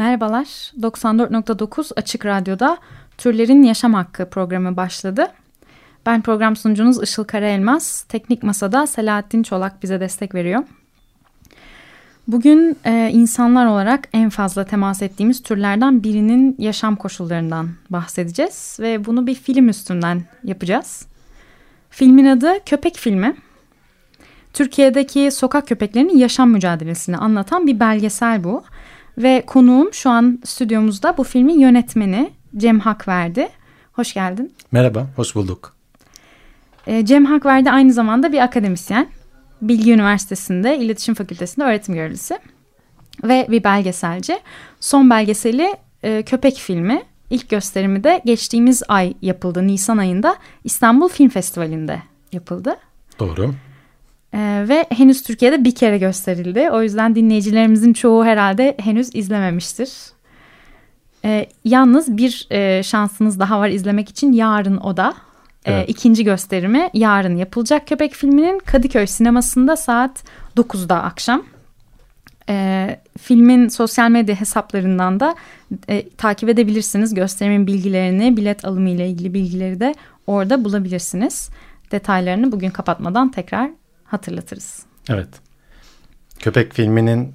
Merhabalar, 94.9 Açık Radyo'da Türlerin Yaşam Hakkı programı başladı. Ben program sunucunuz Işıl Karaelmaz. Teknik Masa'da Selahattin Çolak bize destek veriyor. Bugün e, insanlar olarak en fazla temas ettiğimiz türlerden birinin yaşam koşullarından bahsedeceğiz. Ve bunu bir film üstünden yapacağız. Filmin adı Köpek Filmi. Türkiye'deki sokak köpeklerinin yaşam mücadelesini anlatan bir belgesel bu. Ve konuğum şu an stüdyomuzda bu filmin yönetmeni Cem Hakverdi. Hoş geldin. Merhaba, hoş bulduk. E, Cem Hakverdi aynı zamanda bir akademisyen. Bilgi Üniversitesi'nde İletişim Fakültesi'nde öğretim görevlisi. Ve bir belgeselci. Son belgeseli e, Köpek filmi. İlk gösterimi de geçtiğimiz ay yapıldı. Nisan ayında İstanbul Film Festivali'nde yapıldı. Doğru. Ee, ve henüz Türkiye'de bir kere gösterildi. O yüzden dinleyicilerimizin çoğu herhalde henüz izlememiştir. Ee, yalnız bir e, şansınız daha var izlemek için yarın o da. Ee, Evet. ikinci gösterimi yarın yapılacak Köpek filminin Kadıköy sinemasında saat 9'da akşam. Ee, filmin sosyal medya hesaplarından da e, takip edebilirsiniz. Gösterimin bilgilerini, bilet alımı ile ilgili bilgileri de orada bulabilirsiniz. Detaylarını bugün kapatmadan tekrar hatırlatırız. Evet. Köpek filminin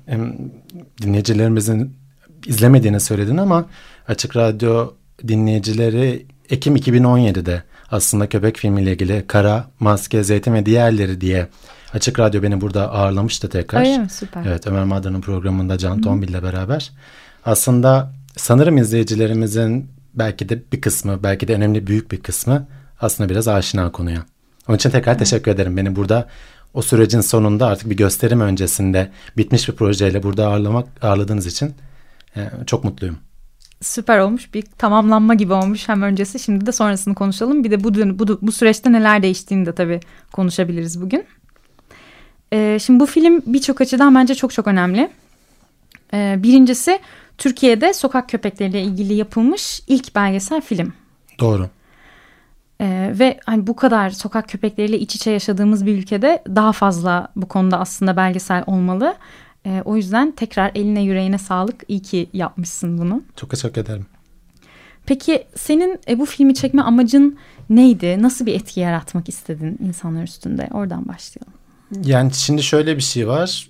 dinleyicilerimizin izlemediğini söyledin ama Açık Radyo dinleyicileri Ekim 2017'de aslında Köpek filmiyle ilgili Kara, Maske, Zeytin ve diğerleri diye Açık Radyo beni burada ağırlamıştı tekrar. Öyle mi? Süper. Evet Ömer Madra'nın programında Can Tombil ile beraber. Aslında sanırım izleyicilerimizin belki de bir kısmı, belki de önemli büyük bir kısmı aslında biraz aşina konuya. Onun için tekrar teşekkür ederim. Beni burada o sürecin sonunda artık bir gösterim öncesinde bitmiş bir projeyle burada ağırlamak ağırladığınız için e, çok mutluyum. Süper olmuş. Bir tamamlanma gibi olmuş hem öncesi. Şimdi de sonrasını konuşalım. Bir de bu, bu, bu süreçte neler değiştiğini de tabii konuşabiliriz bugün. Ee, şimdi bu film birçok açıdan bence çok çok önemli. Ee, birincisi Türkiye'de sokak köpekleriyle ilgili yapılmış ilk belgesel film. Doğru. Ee, ve hani bu kadar sokak köpekleriyle iç içe yaşadığımız bir ülkede daha fazla bu konuda aslında belgesel olmalı. Ee, o yüzden tekrar eline yüreğine sağlık. İyi ki yapmışsın bunu. Çok teşekkür ederim. Peki senin e, bu filmi çekme amacın neydi? Nasıl bir etki yaratmak istedin insanlar üstünde? Oradan başlayalım. Yani şimdi şöyle bir şey var.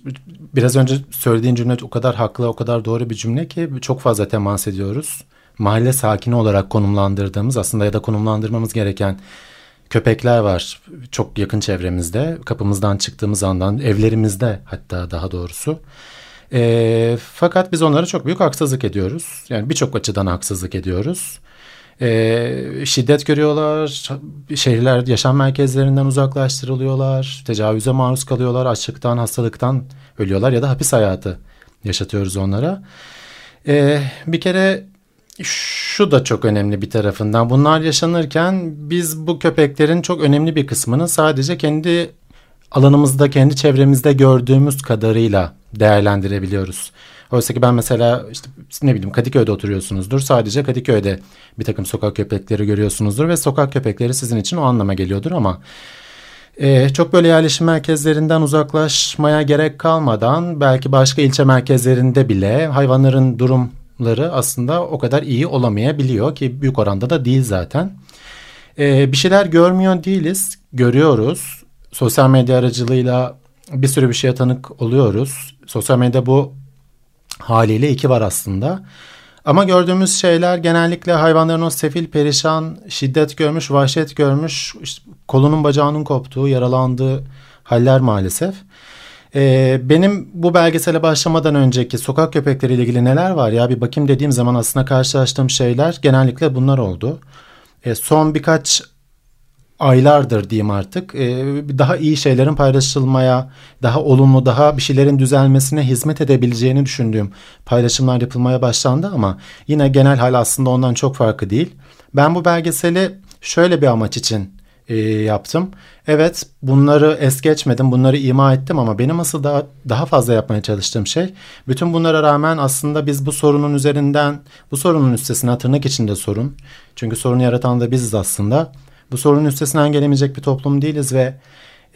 Biraz önce söylediğin cümle o kadar haklı, o kadar doğru bir cümle ki çok fazla temas ediyoruz. Mahalle sakini olarak konumlandırdığımız aslında ya da konumlandırmamız gereken köpekler var çok yakın çevremizde. Kapımızdan çıktığımız andan evlerimizde hatta daha doğrusu. E, fakat biz onlara çok büyük haksızlık ediyoruz. Yani birçok açıdan haksızlık ediyoruz. E, şiddet görüyorlar, şehirler yaşam merkezlerinden uzaklaştırılıyorlar, tecavüze maruz kalıyorlar, açlıktan, hastalıktan ölüyorlar ya da hapis hayatı yaşatıyoruz onlara. E, bir kere şu da çok önemli bir tarafından. Bunlar yaşanırken biz bu köpeklerin çok önemli bir kısmını sadece kendi alanımızda, kendi çevremizde gördüğümüz kadarıyla değerlendirebiliyoruz. Oysa ki ben mesela işte ne bileyim Kadıköy'de oturuyorsunuzdur. Sadece Kadıköy'de bir takım sokak köpekleri görüyorsunuzdur ve sokak köpekleri sizin için o anlama geliyordur ama e, çok böyle yerleşim merkezlerinden uzaklaşmaya gerek kalmadan belki başka ilçe merkezlerinde bile hayvanların durumları aslında o kadar iyi olamayabiliyor ki büyük oranda da değil zaten. E, bir şeyler görmüyor değiliz, görüyoruz. Sosyal medya aracılığıyla bir sürü bir şeye tanık oluyoruz. Sosyal medya bu haliyle iki var aslında. Ama gördüğümüz şeyler genellikle hayvanların o sefil, perişan, şiddet görmüş, vahşet görmüş, işte kolunun bacağının koptuğu, yaralandığı haller maalesef. Ee, benim bu belgesele başlamadan önceki sokak köpekleriyle ilgili neler var ya bir bakayım dediğim zaman aslında karşılaştığım şeyler genellikle bunlar oldu. Ee, son birkaç aylardır diyeyim artık e, daha iyi şeylerin paylaşılmaya, daha olumlu, daha bir şeylerin düzelmesine hizmet edebileceğini düşündüğüm paylaşımlar yapılmaya başlandı ama yine genel hal aslında ondan çok farkı değil. Ben bu belgeseli şöyle bir amaç için e, yaptım. Evet bunları es geçmedim, bunları ima ettim ama benim asıl daha, daha fazla yapmaya çalıştığım şey bütün bunlara rağmen aslında biz bu sorunun üzerinden, bu sorunun üstesine tırnak içinde sorun. Çünkü sorunu yaratan da biziz aslında. Bu sorunun üstesinden gelemeyecek bir toplum değiliz ve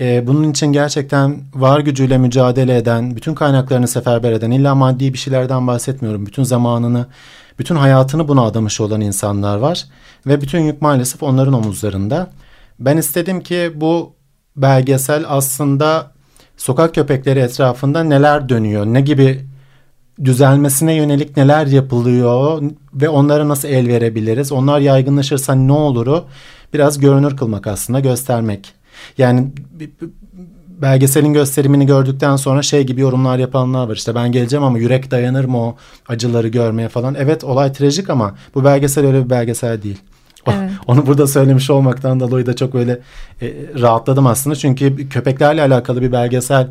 e, bunun için gerçekten var gücüyle mücadele eden, bütün kaynaklarını seferber eden, illa maddi bir şeylerden bahsetmiyorum. Bütün zamanını, bütün hayatını buna adamış olan insanlar var ve bütün yük maalesef onların omuzlarında. Ben istedim ki bu belgesel aslında sokak köpekleri etrafında neler dönüyor, ne gibi düzelmesine yönelik neler yapılıyor ve onlara nasıl el verebiliriz, onlar yaygınlaşırsa ne oluru biraz görünür kılmak aslında göstermek. Yani belgeselin gösterimini gördükten sonra şey gibi yorumlar yapanlar var. İşte ben geleceğim ama yürek dayanır mı o acıları görmeye falan. Evet olay trajik ama bu belgesel öyle bir belgesel değil. Evet. Onu burada söylemiş olmaktan dolayı da çok böyle e, rahatladım aslında. Çünkü köpeklerle alakalı bir belgesel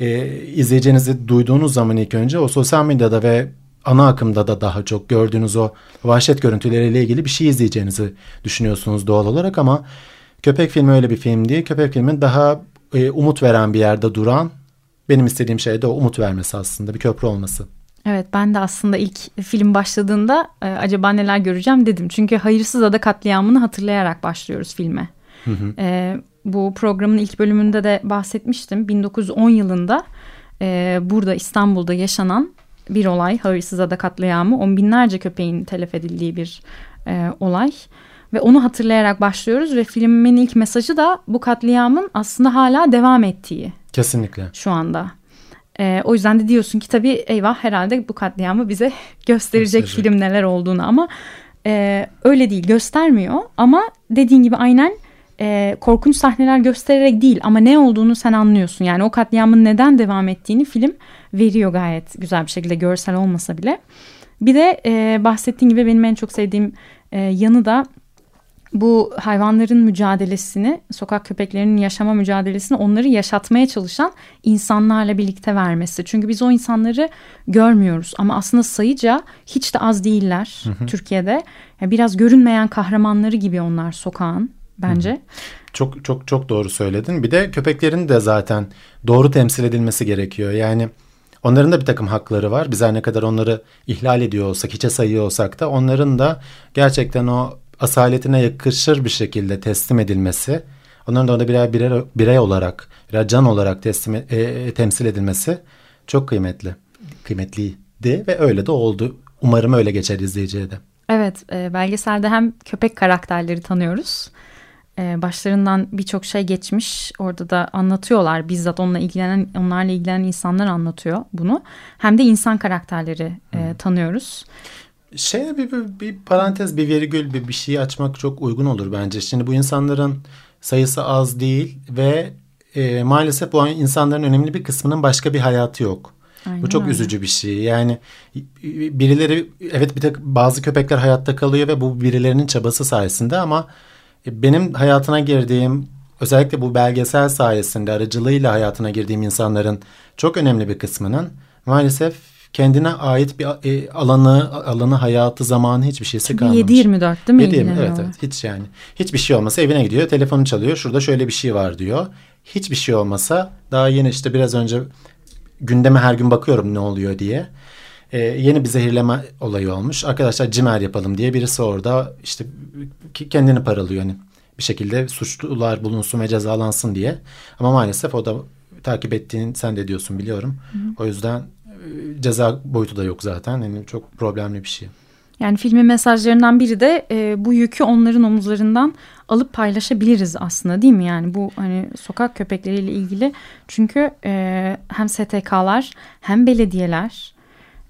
e, izleyeceğinizi duyduğunuz zaman ilk önce o sosyal medyada ve ana akımda da daha çok gördüğünüz o vahşet görüntüleriyle ilgili bir şey izleyeceğinizi düşünüyorsunuz doğal olarak ama köpek filmi öyle bir film değil. Köpek filmin daha e, umut veren bir yerde duran benim istediğim şey de o umut vermesi aslında bir köprü olması. Evet ben de aslında ilk film başladığında e, acaba neler göreceğim dedim. Çünkü Hayırsız Ada katliamını hatırlayarak başlıyoruz filme. Hı hı. E, bu programın ilk bölümünde de bahsetmiştim. 1910 yılında e, burada İstanbul'da yaşanan bir olay. Hayırsız Ada katliamı. On binlerce köpeğin telef edildiği bir e, olay. Ve onu hatırlayarak başlıyoruz ve filmin ilk mesajı da bu katliamın aslında hala devam ettiği. Kesinlikle. Şu anda. E, o yüzden de diyorsun ki tabii eyvah herhalde bu katliamı bize gösterecek film neler olduğunu ama e, öyle değil göstermiyor ama dediğin gibi aynen e, korkunç sahneler göstererek değil ama ne olduğunu sen anlıyorsun. Yani o katliamın neden devam ettiğini film veriyor gayet güzel bir şekilde görsel olmasa bile. Bir de e, bahsettiğin gibi benim en çok sevdiğim e, yanı da bu hayvanların mücadelesini, sokak köpeklerinin yaşama mücadelesini onları yaşatmaya çalışan insanlarla birlikte vermesi. Çünkü biz o insanları görmüyoruz ama aslında sayıca hiç de az değiller hı hı. Türkiye'de. Yani biraz görünmeyen kahramanları gibi onlar sokağın bence. Hı hı. Çok çok çok doğru söyledin. Bir de köpeklerin de zaten doğru temsil edilmesi gerekiyor. Yani onların da bir takım hakları var. Biz her ne kadar onları ihlal ediyor olsak, hiçe sayıyor olsak da onların da gerçekten o asaletine yakışır bir şekilde teslim edilmesi, onların da orada birer birer birey olarak, birer can olarak teslim e, e, temsil edilmesi çok kıymetli. Kıymetliydi ve öyle de oldu. Umarım öyle geçer izleyiciye de. Evet, e, belgeselde hem köpek karakterleri tanıyoruz. E, başlarından birçok şey geçmiş. Orada da anlatıyorlar. Bizzat onunla ilgilenen, onlarla ilgilenen insanlar anlatıyor bunu. Hem de insan karakterleri e, tanıyoruz. Şey bir, bir, bir parantez, bir virgül, bir, bir şey açmak çok uygun olur bence. Şimdi bu insanların sayısı az değil ve e, maalesef bu insanların önemli bir kısmının başka bir hayatı yok. Aynen bu çok öyle. üzücü bir şey. Yani birileri evet bir tek bazı köpekler hayatta kalıyor ve bu birilerinin çabası sayesinde ama e, benim hayatına girdiğim özellikle bu belgesel sayesinde aracılığıyla hayatına girdiğim insanların çok önemli bir kısmının maalesef kendine ait bir e, alanı, alanı, hayatı, zamanı hiçbir şeysi kalmamış. 7-24 değil mi? 7 evet, evet hiç yani. Hiçbir şey olmasa evine gidiyor, telefonu çalıyor. Şurada şöyle bir şey var diyor. Hiçbir şey olmasa daha yeni işte biraz önce gündeme her gün bakıyorum ne oluyor diye. Ee, yeni bir zehirleme olayı olmuş. Arkadaşlar cimer yapalım diye birisi orada işte kendini paralıyor hani bir şekilde suçlular bulunsun ve cezalansın diye. Ama maalesef o da takip ettiğin sen de diyorsun biliyorum. Hı hı. O yüzden ceza boyutu da yok zaten. Yani çok problemli bir şey. Yani filmin mesajlarından biri de e, bu yükü onların omuzlarından alıp paylaşabiliriz aslında değil mi? Yani bu hani sokak köpekleriyle ilgili çünkü e, hem STK'lar hem belediyeler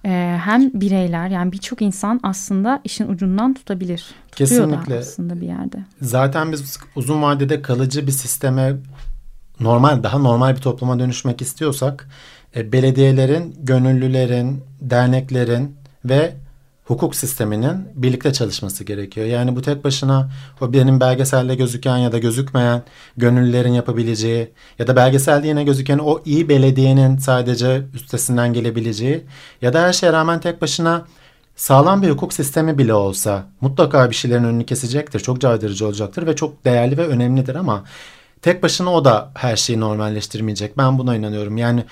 e, hem bireyler yani birçok insan aslında işin ucundan tutabilir. Tutuyor Kesinlikle. Da aslında bir yerde. Zaten biz uzun vadede kalıcı bir sisteme normal daha normal bir topluma dönüşmek istiyorsak e, belediyelerin, gönüllülerin, derneklerin ve hukuk sisteminin birlikte çalışması gerekiyor. Yani bu tek başına o benim belgeselde gözüken ya da gözükmeyen gönüllülerin yapabileceği ya da belgeselde yine gözüken o iyi belediyenin sadece üstesinden gelebileceği ya da her şeye rağmen tek başına sağlam bir hukuk sistemi bile olsa mutlaka bir şeylerin önünü kesecektir. Çok caydırıcı olacaktır ve çok değerli ve önemlidir ama tek başına o da her şeyi normalleştirmeyecek. Ben buna inanıyorum. Yani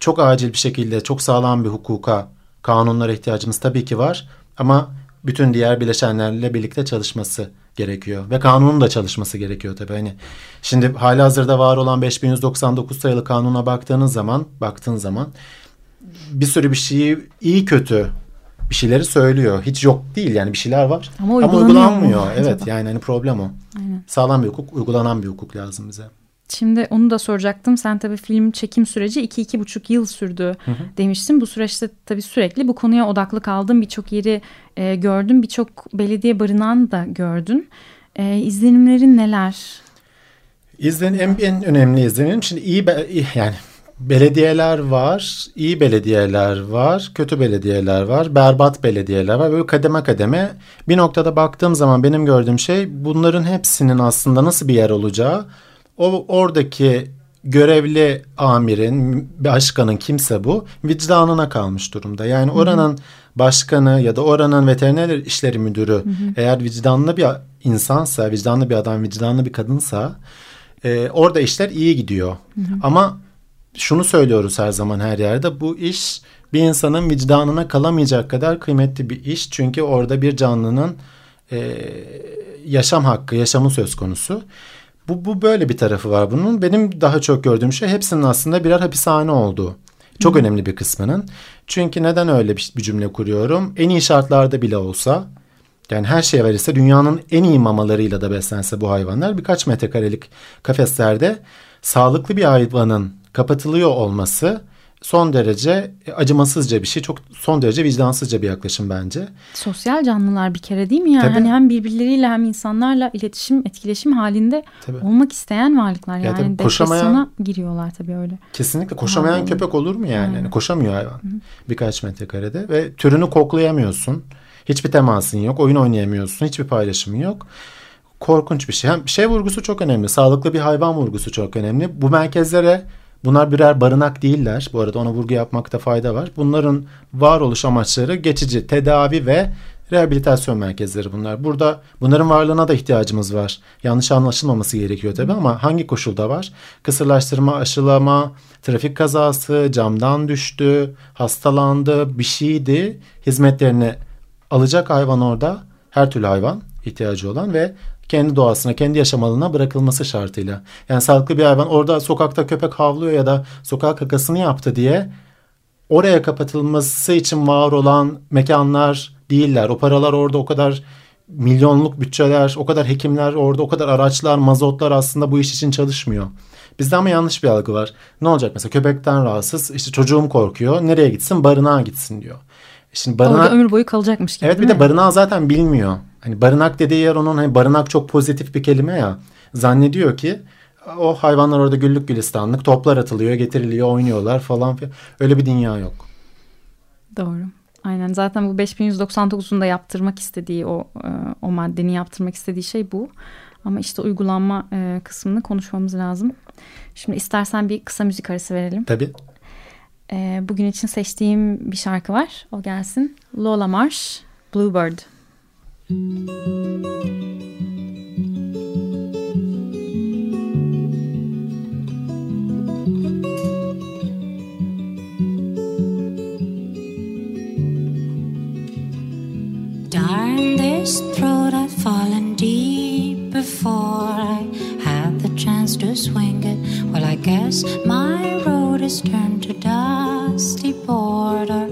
çok acil bir şekilde çok sağlam bir hukuka, kanunlara ihtiyacımız tabii ki var ama bütün diğer bileşenlerle birlikte çalışması gerekiyor ve kanunun da çalışması gerekiyor tabii. Hani şimdi hali hazırda var olan 5199 sayılı kanuna baktığınız zaman, baktığın zaman bir sürü bir şeyi iyi kötü bir şeyleri söylüyor. Hiç yok değil yani bir şeyler var. Ama Ama, uygulanıyor uygulanmıyor. Evet acaba? yani hani problem o. Aynen. Sağlam bir hukuk, uygulanan bir hukuk lazım bize. Şimdi onu da soracaktım. Sen tabii film çekim süreci 2-2,5 yıl sürdü demiştin. Bu süreçte tabii sürekli bu konuya odaklı kaldın. Birçok yeri e, gördün. Birçok belediye barınağını da gördün. E, izlenimlerin neler? İzlen en, en önemli izlenim şimdi iyi be- yani belediyeler var, iyi belediyeler var, kötü belediyeler var, berbat belediyeler var. Böyle kademe kademe bir noktada baktığım zaman benim gördüğüm şey bunların hepsinin aslında nasıl bir yer olacağı o oradaki görevli amirin, başkanın kimse bu vicdanına kalmış durumda. Yani oranın başkanı ya da oranın veteriner işleri müdürü eğer vicdanlı bir insansa, vicdanlı bir adam, vicdanlı bir kadınsa e, orada işler iyi gidiyor. Ama şunu söylüyoruz her zaman her yerde bu iş bir insanın vicdanına kalamayacak kadar kıymetli bir iş. Çünkü orada bir canlının e, yaşam hakkı, yaşamı söz konusu. Bu, bu böyle bir tarafı var bunun. Benim daha çok gördüğüm şey hepsinin aslında birer hapishane olduğu. Çok önemli bir kısmının. Çünkü neden öyle bir, bir cümle kuruyorum? En iyi şartlarda bile olsa yani her şey verirse dünyanın en iyi mamalarıyla da beslense bu hayvanlar birkaç metrekarelik kafeslerde sağlıklı bir hayvanın kapatılıyor olması son derece acımasızca bir şey. Çok son derece vicdansızca bir yaklaşım bence. Sosyal canlılar bir kere değil mi? Yani Tabii. hani hem birbirleriyle hem insanlarla iletişim, etkileşim halinde Tabii. olmak isteyen varlıklar. Ya Yani tabii koşamayan- giriyorlar tabii öyle. Kesinlikle koşamayan Aynen. köpek olur mu yani? Aynen. Yani koşamıyor hayvan. Birkaç metrekarede ve türünü koklayamıyorsun. Hiçbir temasın yok. Oyun oynayamıyorsun. Hiçbir paylaşımın yok. Korkunç bir şey. Hem şey vurgusu çok önemli. Sağlıklı bir hayvan vurgusu çok önemli. Bu merkezlere bunlar birer barınak değiller. Bu arada ona vurgu yapmakta fayda var. Bunların varoluş amaçları geçici tedavi ve rehabilitasyon merkezleri bunlar. Burada bunların varlığına da ihtiyacımız var. Yanlış anlaşılmaması gerekiyor tabii ama hangi koşulda var? Kısırlaştırma, aşılama, trafik kazası, camdan düştü, hastalandı, bir şeydi. Hizmetlerini alacak hayvan orada. Her türlü hayvan ihtiyacı olan ve kendi doğasına, kendi yaşam alanına bırakılması şartıyla. Yani sağlıklı bir hayvan orada sokakta köpek havlıyor ya da sokak kakasını yaptı diye oraya kapatılması için var olan mekanlar değiller. O paralar orada o kadar milyonluk bütçeler, o kadar hekimler orada, o kadar araçlar, mazotlar aslında bu iş için çalışmıyor. Bizde ama yanlış bir algı var. Ne olacak mesela köpekten rahatsız, işte çocuğum korkuyor, nereye gitsin? Barınağa gitsin diyor. Şimdi barınağa... Orada ömür boyu kalacakmış gibi. Evet bir de barınağı zaten bilmiyor. Hani barınak dediği yer onun hani barınak çok pozitif bir kelime ya. Zannediyor ki o hayvanlar orada güllük gülistanlık toplar atılıyor, getiriliyor, oynuyorlar falan filan. Öyle bir dünya yok. Doğru. Aynen zaten bu 5199'un da yaptırmak istediği o e, o maddenin yaptırmak istediği şey bu. Ama işte uygulanma e, kısmını konuşmamız lazım. Şimdi istersen bir kısa müzik arası verelim. Tabii. E, bugün için seçtiğim bir şarkı var. O gelsin. Lola Marsh, Bluebird. Darn this throat, I've fallen deep before I had the chance to swing it. Well, I guess my road is turned to dusty border.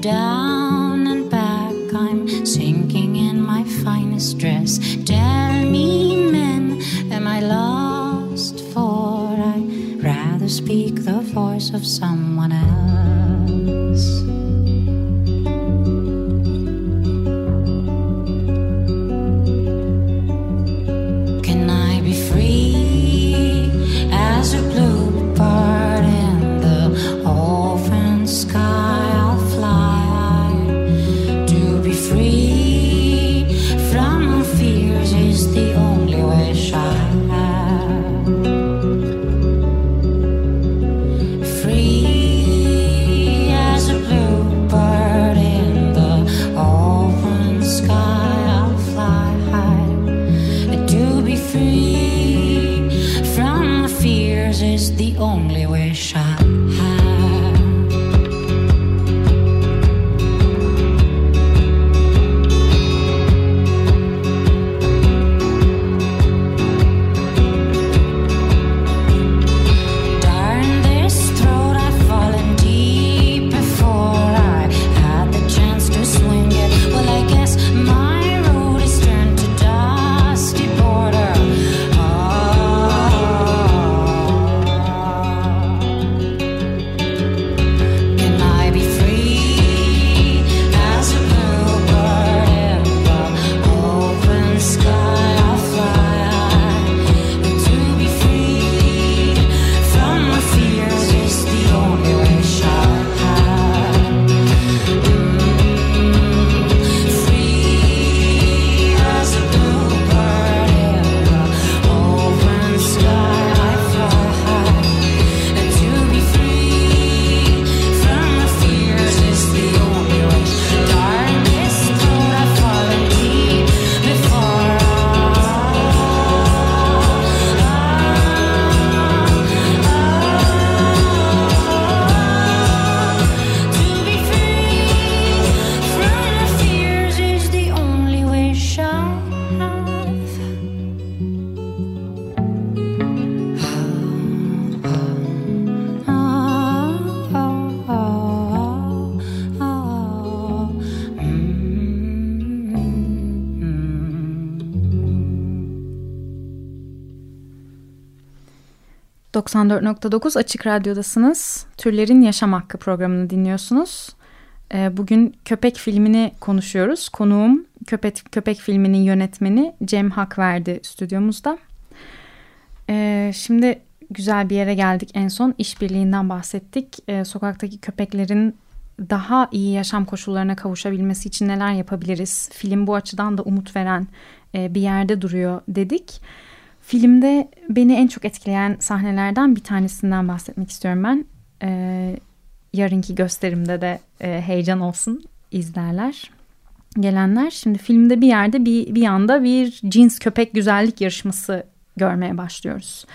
Down and back. I'm sinking in my finest dress. Tell me, men, am I lost? For I rather speak the voice of someone else. 94.9 Açık Radyo'dasınız. Türlerin Yaşam Hakkı programını dinliyorsunuz. Ee, Bugün Köpek filmini konuşuyoruz. Konuğum Köpek, Köpek filminin yönetmeni Cem Hakverdi stüdyomuzda. Ee, Şimdi güzel bir yere geldik en son. işbirliğinden bahsettik. Ee, Sokaktaki köpeklerin daha iyi yaşam koşullarına kavuşabilmesi için neler yapabiliriz? Film bu açıdan da umut veren e, bir yerde duruyor dedik. Filmde beni en çok etkileyen sahnelerden bir tanesinden bahsetmek istiyorum ben. Ee, yarınki gösterimde de e, heyecan olsun izlerler gelenler. Şimdi filmde bir yerde bir, bir anda bir cins köpek güzellik yarışması görmeye başlıyoruz.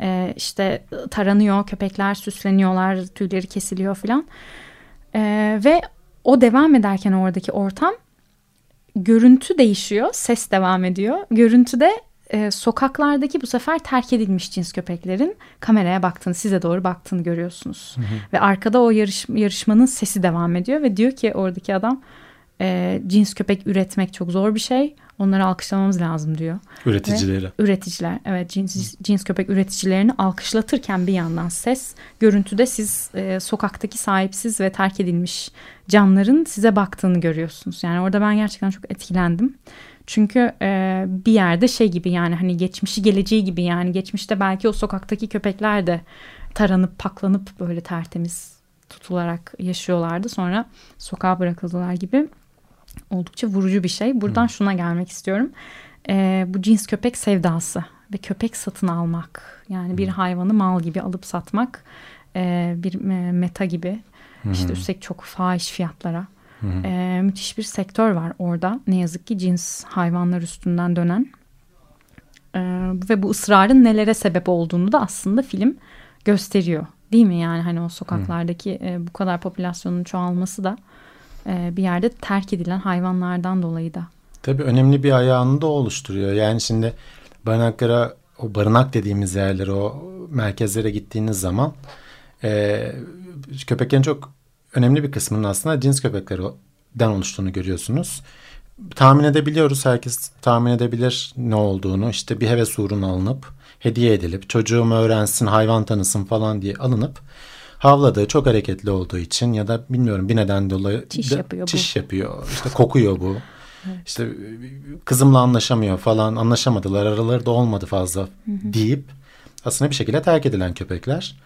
Ee, işte taranıyor köpekler süsleniyorlar tüyleri kesiliyor filan. Ee, ve o devam ederken oradaki ortam görüntü değişiyor ses devam ediyor. Görüntüde e, sokaklardaki bu sefer terk edilmiş cins köpeklerin kameraya baktığını, size doğru baktığını görüyorsunuz. Ve arkada o yarış, yarışmanın sesi devam ediyor ve diyor ki oradaki adam e, cins köpek üretmek çok zor bir şey. Onları alkışlamamız lazım diyor. Üreticileri. Ve üreticiler evet cins, cins köpek üreticilerini alkışlatırken bir yandan ses görüntüde siz e, sokaktaki sahipsiz ve terk edilmiş canların size baktığını görüyorsunuz. Yani orada ben gerçekten çok etkilendim. Çünkü e, bir yerde şey gibi yani hani geçmişi geleceği gibi yani. Geçmişte belki o sokaktaki köpekler de taranıp paklanıp böyle tertemiz tutularak yaşıyorlardı. Sonra sokağa bırakıldılar gibi. Oldukça vurucu bir şey. Buradan şuna gelmek istiyorum. E, bu cins köpek sevdası ve köpek satın almak yani bir hayvanı mal gibi alıp satmak e, bir e, meta gibi. İşte üstelik çok fahiş fiyatlara e, müthiş bir sektör var orada. Ne yazık ki cins hayvanlar üstünden dönen. E, ve bu ısrarın nelere sebep olduğunu da aslında film gösteriyor. Değil mi yani? Hani o sokaklardaki e, bu kadar popülasyonun çoğalması da e, bir yerde terk edilen hayvanlardan dolayı da. Tabii önemli bir ayağını da oluşturuyor. Yani şimdi barınaklara, o barınak dediğimiz yerlere, o merkezlere gittiğiniz zaman e, köpeklerin çok önemli bir kısmının aslında cins köpeklerden oluştuğunu görüyorsunuz. Tahmin edebiliyoruz, herkes tahmin edebilir ne olduğunu. İşte bir heves uğruna alınıp, hediye edilip, çocuğum öğrensin, hayvan tanısın falan diye alınıp havladığı çok hareketli olduğu için ya da bilmiyorum bir neden dolayı Çiş da- yapıyor bu. çiş yapıyor. İşte kokuyor bu. İşte kızımla anlaşamıyor falan anlaşamadılar araları da olmadı fazla deyip aslında bir şekilde terk edilen köpekler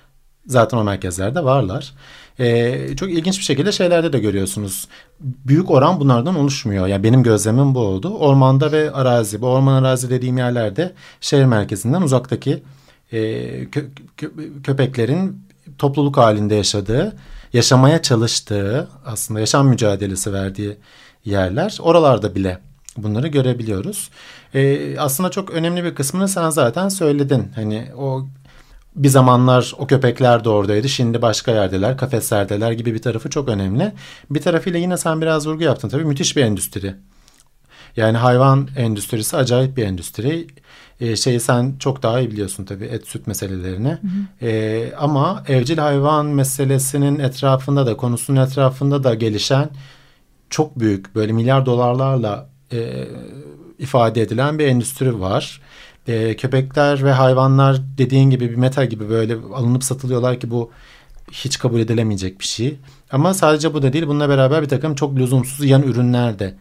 zaten o merkezlerde varlar. Ee, çok ilginç bir şekilde şeylerde de görüyorsunuz. Büyük oran bunlardan oluşmuyor. Yani benim gözlemim bu oldu. Ormanda ve arazi, bu orman arazi dediğim yerlerde şehir merkezinden uzaktaki e, kö- kö- köpeklerin topluluk halinde yaşadığı, yaşamaya çalıştığı, aslında yaşam mücadelesi verdiği yerler. Oralarda bile bunları görebiliyoruz. Ee, aslında çok önemli bir kısmını sen zaten söyledin. Hani o bir zamanlar o köpekler de oradaydı. Şimdi başka yerdeler, kafeslerdeler gibi bir tarafı çok önemli. Bir tarafıyla yine sen biraz vurgu yaptın tabii. Müthiş bir endüstri. Yani hayvan endüstrisi acayip bir endüstri. Ee, şeyi sen çok daha iyi biliyorsun tabii et süt meselelerini. Hı hı. Ee, ama evcil hayvan meselesinin etrafında da konusunun etrafında da gelişen çok büyük böyle milyar dolarlarla e, ifade edilen bir endüstri var. E, köpekler ve hayvanlar dediğin gibi bir meta gibi böyle alınıp satılıyorlar ki bu hiç kabul edilemeyecek bir şey. Ama sadece bu da değil bununla beraber bir takım çok lüzumsuz yan ürünler de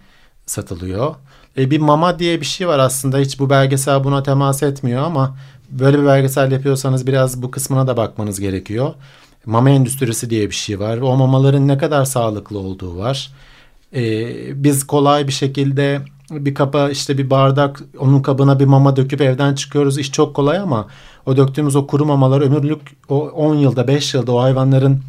satılıyor. E, bir mama diye bir şey var aslında hiç bu belgesel buna temas etmiyor ama böyle bir belgesel yapıyorsanız biraz bu kısmına da bakmanız gerekiyor. Mama endüstrisi diye bir şey var. O mamaların ne kadar sağlıklı olduğu var. E, biz kolay bir şekilde bir kapa işte bir bardak onun kabına bir mama döküp evden çıkıyoruz. İş çok kolay ama o döktüğümüz o kuru mamalar ömürlük o 10 yılda 5 yılda o hayvanların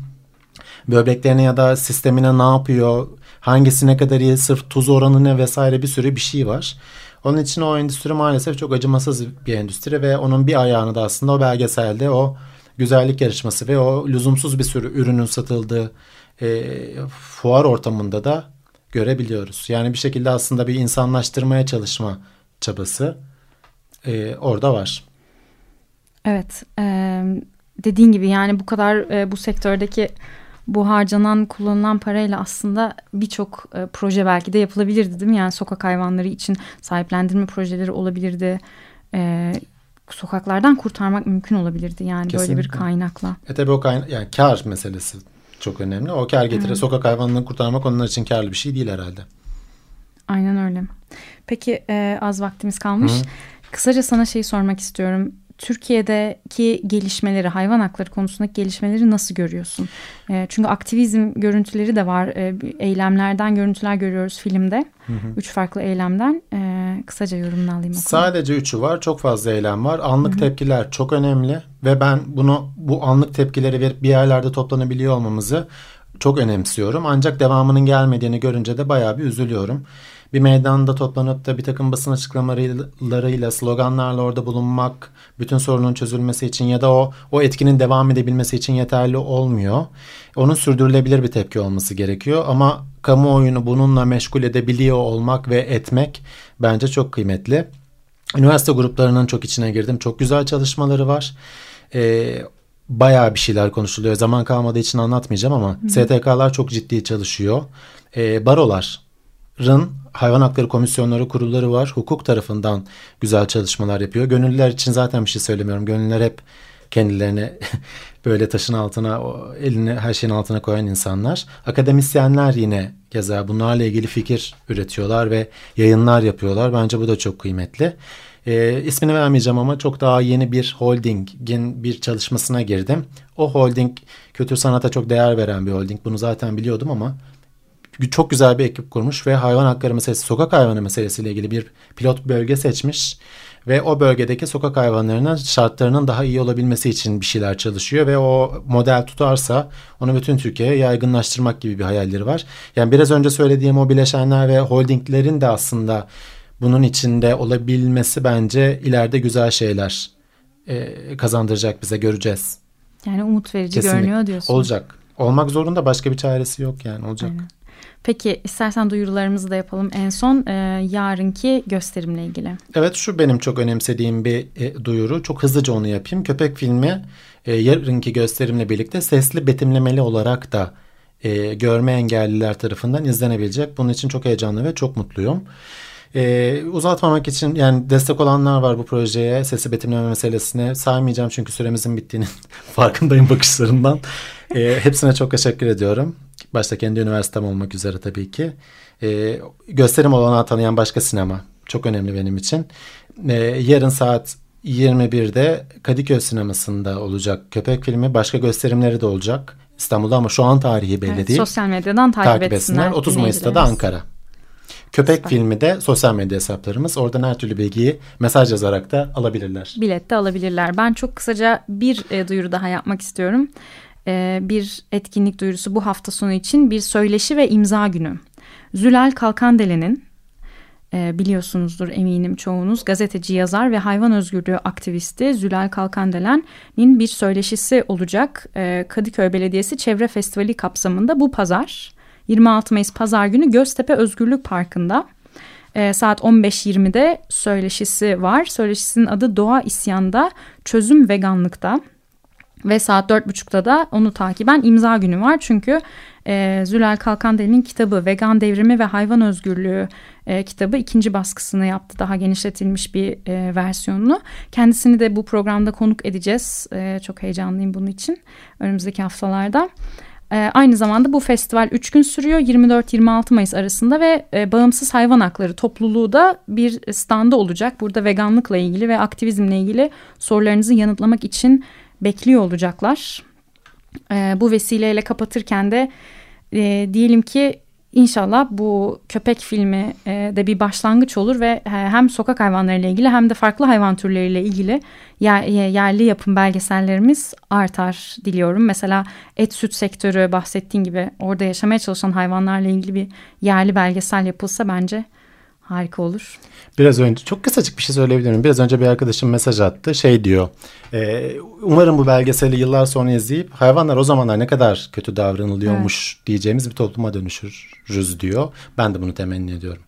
böbreklerine ya da sistemine ne yapıyor? Hangisi ne kadar iyi? Sırf tuz oranı ne vesaire bir sürü bir şey var. Onun için o endüstri maalesef çok acımasız bir endüstri ve onun bir ayağını da aslında o belgeselde o güzellik yarışması ve o lüzumsuz bir sürü ürünün satıldığı e, fuar ortamında da görebiliyoruz. Yani bir şekilde aslında bir insanlaştırmaya çalışma çabası e, orada var. Evet, e, dediğin gibi yani bu kadar e, bu sektördeki bu harcanan kullanılan parayla aslında birçok e, proje belki de yapılabilirdi değil mi? Yani sokak hayvanları için sahiplendirme projeleri olabilirdi. E, sokaklardan kurtarmak mümkün olabilirdi yani Kesinlikle. böyle bir kaynakla. E tabi o kaynak yani kar meselesi çok önemli. O kar getire evet. sokak hayvanlarını kurtarmak onlar için karlı bir şey değil herhalde. Aynen öyle. Peki e, az vaktimiz kalmış. Hı. Kısaca sana şey sormak istiyorum. Türkiye'deki gelişmeleri, hayvan hakları konusundaki gelişmeleri nasıl görüyorsun? E, çünkü aktivizm görüntüleri de var. E, eylemlerden görüntüler görüyoruz filmde. Hı hı. Üç farklı eylemden. E, kısaca yorumunu alayım. Sadece üçü var. Çok fazla eylem var. Anlık hı hı. tepkiler çok önemli. Ve ben bunu bu anlık tepkileri verip bir yerlerde toplanabiliyor olmamızı çok önemsiyorum. Ancak devamının gelmediğini görünce de bayağı bir üzülüyorum bir meydanda toplanıp da bir takım basın açıklamalarıyla, sloganlarla orada bulunmak bütün sorunun çözülmesi için ya da o o etkinin devam edebilmesi için yeterli olmuyor. Onun sürdürülebilir bir tepki olması gerekiyor ama kamuoyunu bununla meşgul edebiliyor olmak ve etmek bence çok kıymetli. Üniversite gruplarının çok içine girdim. Çok güzel çalışmaları var. Ee, bayağı bir şeyler konuşuluyor. Zaman kalmadığı için anlatmayacağım ama Hı. STK'lar çok ciddi çalışıyor. Ee, baroların hayvan hakları komisyonları, kurulları var. Hukuk tarafından güzel çalışmalar yapıyor. Gönüllüler için zaten bir şey söylemiyorum. Gönüllüler hep kendilerini böyle taşın altına, elini her şeyin altına koyan insanlar. Akademisyenler yine keza bunlarla ilgili fikir üretiyorlar ve yayınlar yapıyorlar. Bence bu da çok kıymetli. E, ismini vermeyeceğim ama çok daha yeni bir holdingin bir çalışmasına girdim. O holding kültür sanata çok değer veren bir holding. Bunu zaten biliyordum ama çok güzel bir ekip kurmuş ve hayvan hakları meselesi, sokak hayvanı meselesiyle ilgili bir pilot bölge seçmiş ve o bölgedeki sokak hayvanlarının şartlarının daha iyi olabilmesi için bir şeyler çalışıyor ve o model tutarsa onu bütün Türkiye'ye yaygınlaştırmak gibi bir hayalleri var. Yani biraz önce söylediğim o bileşenler ve holdinglerin de aslında bunun içinde olabilmesi bence ileride güzel şeyler e, kazandıracak bize göreceğiz. Yani umut verici Kesinlikle. görünüyor diyorsun. Olacak. Olmak zorunda başka bir çaresi yok yani olacak. Aynen. Peki istersen duyurularımızı da yapalım en son e, yarınki gösterimle ilgili. Evet şu benim çok önemsediğim bir e, duyuru. Çok hızlıca onu yapayım. Köpek filmi e, yarınki gösterimle birlikte sesli betimlemeli olarak da e, görme engelliler tarafından izlenebilecek. Bunun için çok heyecanlı ve çok mutluyum. Ee, uzatmamak için yani destek olanlar var bu projeye sesi betimleme meselesine saymayacağım çünkü süremizin bittiğinin farkındayım bakışlarından. Ee, hepsine çok teşekkür ediyorum. Başta kendi üniversitem olmak üzere tabii ki. Ee, gösterim olanağı tanıyan başka sinema çok önemli benim için. Ee, yarın saat 21'de Kadıköy sinemasında olacak köpek filmi. Başka gösterimleri de olacak İstanbul'da ama şu an tarihi belli evet, değil. Sosyal medyadan takip, takip etsinler. etsinler. 30 Mayıs'ta da Ankara. Köpek Süper. filmi de sosyal medya hesaplarımız. Oradan her türlü bilgiyi mesaj yazarak da alabilirler. Bilet de alabilirler. Ben çok kısaca bir e, duyuru daha yapmak istiyorum. E, bir etkinlik duyurusu bu hafta sonu için bir söyleşi ve imza günü. Zülal Kalkandele'nin e, biliyorsunuzdur eminim çoğunuz. Gazeteci, yazar ve hayvan özgürlüğü aktivisti Zülal Kalkandelen'in bir söyleşisi olacak. E, Kadıköy Belediyesi Çevre Festivali kapsamında bu pazar 26 Mayıs pazar günü Göztepe Özgürlük Parkı'nda saat 15.20'de söyleşisi var. Söyleşisinin adı Doğa İsyanda Çözüm Veganlıkta ve saat 4.30'da da onu takiben imza günü var. Çünkü e, Zülal Kalkandelen'in kitabı Vegan Devrimi ve Hayvan Özgürlüğü e, kitabı ikinci baskısını yaptı. Daha genişletilmiş bir e, versiyonunu. Kendisini de bu programda konuk edeceğiz. E, çok heyecanlıyım bunun için önümüzdeki haftalarda. E, aynı zamanda bu festival 3 gün sürüyor 24-26 Mayıs arasında ve e, Bağımsız Hayvan Hakları topluluğu da bir standa olacak. Burada veganlıkla ilgili ve aktivizmle ilgili sorularınızı yanıtlamak için bekliyor olacaklar. E, bu vesileyle kapatırken de e, diyelim ki İnşallah bu köpek filmi e, de bir başlangıç olur ve e, hem sokak hayvanlarıyla ilgili hem de farklı hayvan türleriyle ilgili yer, yerli yapım belgesellerimiz artar diliyorum. Mesela et süt sektörü bahsettiğin gibi orada yaşamaya çalışan hayvanlarla ilgili bir yerli belgesel yapılsa bence harika olur. Biraz önce çok kısacık bir şey söyleyebilirim. Biraz önce bir arkadaşım mesaj attı. Şey diyor. E, umarım bu belgeseli yıllar sonra izleyip hayvanlar o zamanlar ne kadar kötü davranılıyormuş evet. diyeceğimiz bir topluma dönüşürüz diyor. Ben de bunu temenni ediyorum.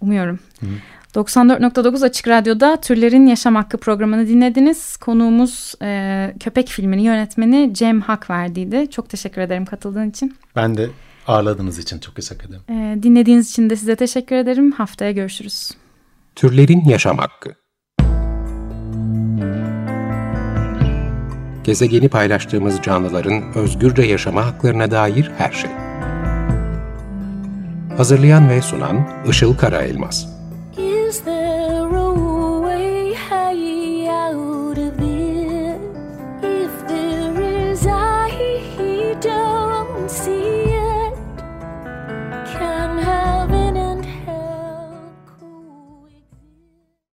Umuyorum. Hı. 94.9 Açık Radyo'da Türlerin Yaşam Hakkı programını dinlediniz. Konuğumuz e, Köpek filminin yönetmeni Cem Hakverdi'ydi. Çok teşekkür ederim katıldığın için. Ben de ağırladığınız için çok teşekkür ederim. E, dinlediğiniz için de size teşekkür ederim. Haftaya görüşürüz. Türlerin Yaşam Hakkı Gezegeni paylaştığımız canlıların özgürce yaşama haklarına dair her şey. Hazırlayan ve sunan Işıl Karaelmaz. Is there